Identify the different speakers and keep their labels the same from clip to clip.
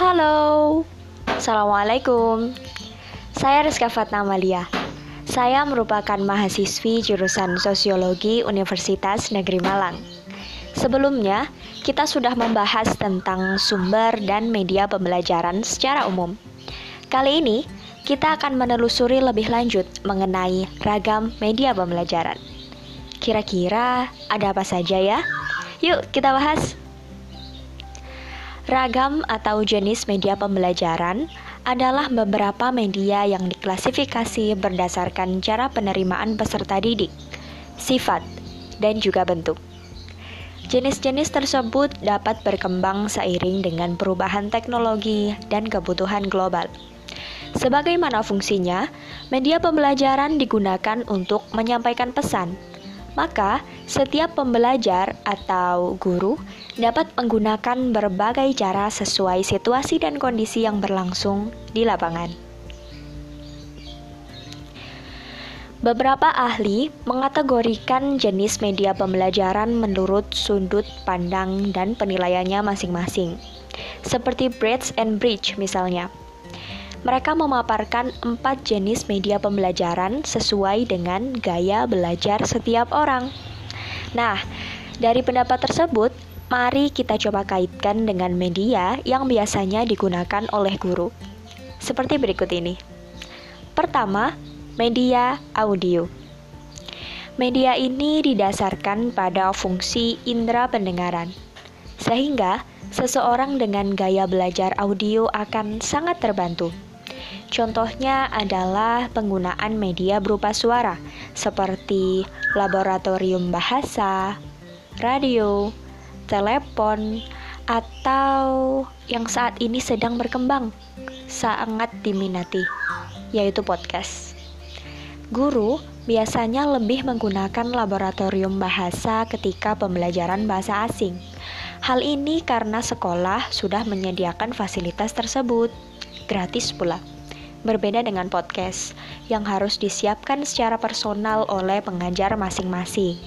Speaker 1: Halo, Assalamualaikum. Saya Rizka Fatna Amalia. Saya merupakan mahasiswi jurusan Sosiologi Universitas Negeri Malang. Sebelumnya, kita sudah membahas tentang sumber dan media pembelajaran secara umum. Kali ini, kita akan menelusuri lebih lanjut mengenai ragam media pembelajaran. Kira-kira ada apa saja ya? Yuk kita bahas Ragam atau jenis media pembelajaran adalah beberapa media yang diklasifikasi berdasarkan cara penerimaan peserta didik, sifat, dan juga bentuk. Jenis-jenis tersebut dapat berkembang seiring dengan perubahan teknologi dan kebutuhan global. Sebagaimana fungsinya, media pembelajaran digunakan untuk menyampaikan pesan, maka, setiap pembelajar atau guru dapat menggunakan berbagai cara sesuai situasi dan kondisi yang berlangsung di lapangan. Beberapa ahli mengategorikan jenis media pembelajaran menurut sudut pandang dan penilaiannya masing-masing, seperti Bridge and Bridge misalnya mereka memaparkan empat jenis media pembelajaran sesuai dengan gaya belajar setiap orang. Nah, dari pendapat tersebut, mari kita coba kaitkan dengan media yang biasanya digunakan oleh guru. Seperti berikut ini. Pertama, media audio. Media ini didasarkan pada fungsi indera pendengaran, sehingga seseorang dengan gaya belajar audio akan sangat terbantu. Contohnya adalah penggunaan media berupa suara, seperti laboratorium bahasa, radio, telepon, atau yang saat ini sedang berkembang, sangat diminati, yaitu podcast. Guru biasanya lebih menggunakan laboratorium bahasa ketika pembelajaran bahasa asing. Hal ini karena sekolah sudah menyediakan fasilitas tersebut, gratis pula. Berbeda dengan podcast yang harus disiapkan secara personal oleh pengajar masing-masing.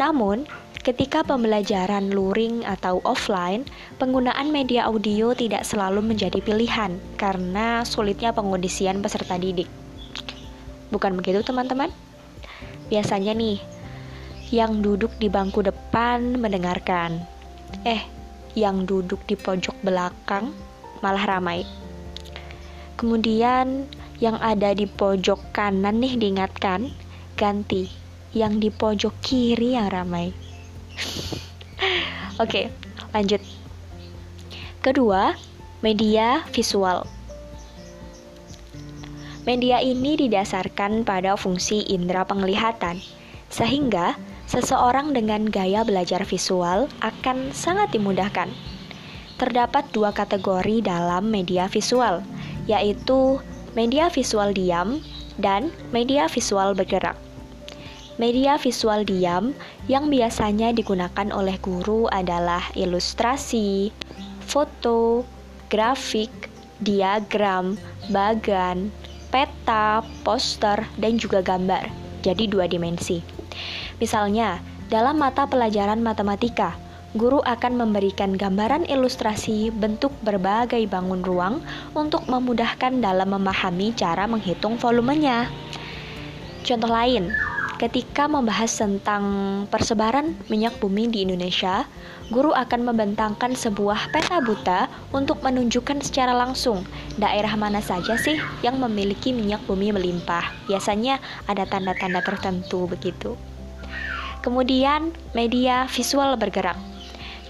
Speaker 1: Namun, ketika pembelajaran luring atau offline, penggunaan media audio tidak selalu menjadi pilihan karena sulitnya pengondisian peserta didik. Bukan begitu, teman-teman? Biasanya nih, yang duduk di bangku depan mendengarkan. Eh, yang duduk di pojok belakang malah ramai. Kemudian yang ada di pojok kanan nih diingatkan, ganti yang di pojok kiri yang ramai. Oke, lanjut. Kedua, media visual. Media ini didasarkan pada fungsi indera penglihatan, sehingga seseorang dengan gaya belajar visual akan sangat dimudahkan. Terdapat dua kategori dalam media visual, yaitu media visual diam dan media visual bergerak. Media visual diam yang biasanya digunakan oleh guru adalah ilustrasi, foto, grafik, diagram, bagan, peta, poster, dan juga gambar. Jadi dua dimensi. Misalnya, dalam mata pelajaran matematika, guru akan memberikan gambaran ilustrasi bentuk berbagai bangun ruang untuk memudahkan dalam memahami cara menghitung volumenya. Contoh lain, ketika membahas tentang persebaran minyak bumi di Indonesia, guru akan membentangkan sebuah peta buta untuk menunjukkan secara langsung daerah mana saja sih yang memiliki minyak bumi melimpah. Biasanya ada tanda-tanda tertentu begitu. Kemudian, media visual bergerak.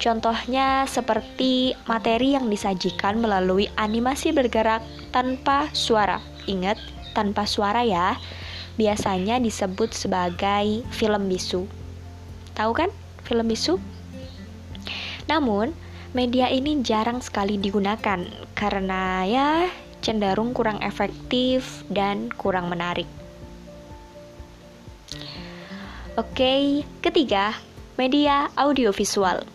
Speaker 1: Contohnya seperti materi yang disajikan melalui animasi bergerak tanpa suara. Ingat, tanpa suara ya. Biasanya disebut sebagai film bisu. Tahu kan film bisu? Namun, media ini jarang sekali digunakan karena ya cenderung kurang efektif dan kurang menarik. Oke, ketiga, media audiovisual.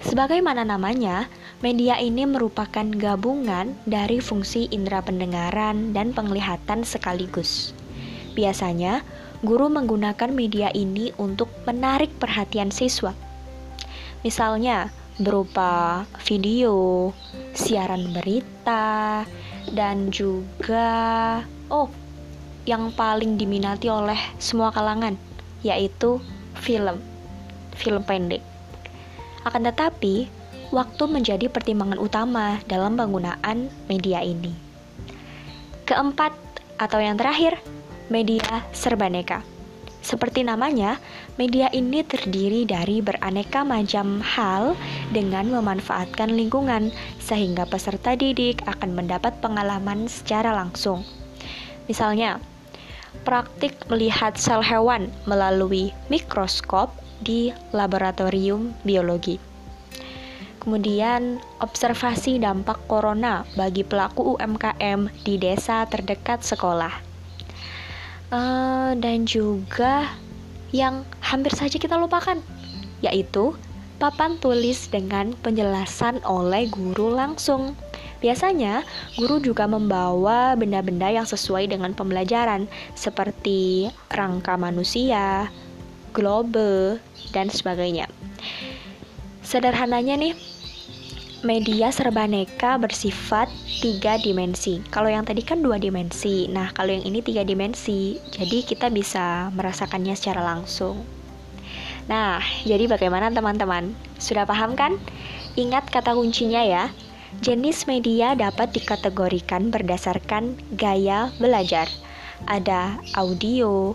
Speaker 1: Sebagaimana namanya, media ini merupakan gabungan dari fungsi indera pendengaran dan penglihatan sekaligus. Biasanya, guru menggunakan media ini untuk menarik perhatian siswa. Misalnya, berupa video, siaran berita, dan juga oh, yang paling diminati oleh semua kalangan, yaitu film. Film pendek. Akan tetapi, waktu menjadi pertimbangan utama dalam penggunaan media ini. Keempat atau yang terakhir, media serbaneka. Seperti namanya, media ini terdiri dari beraneka macam hal dengan memanfaatkan lingkungan, sehingga peserta didik akan mendapat pengalaman secara langsung. Misalnya, praktik melihat sel hewan melalui mikroskop di laboratorium biologi. Kemudian, observasi dampak corona bagi pelaku UMKM di desa terdekat sekolah uh, dan juga yang hampir saja kita lupakan, yaitu papan tulis dengan penjelasan oleh guru langsung. Biasanya, guru juga membawa benda-benda yang sesuai dengan pembelajaran, seperti rangka manusia, globe, dan sebagainya. Sederhananya nih, media serbaneka bersifat tiga dimensi. Kalau yang tadi kan dua dimensi, nah kalau yang ini tiga dimensi, jadi kita bisa merasakannya secara langsung. Nah, jadi bagaimana teman-teman? Sudah paham kan? Ingat kata kuncinya ya. Jenis media dapat dikategorikan berdasarkan gaya belajar. Ada audio,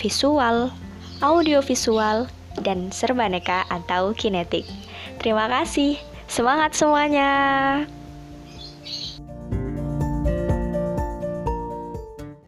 Speaker 1: visual, audiovisual, dan serbaneka atau kinetik. Terima kasih. Semangat semuanya!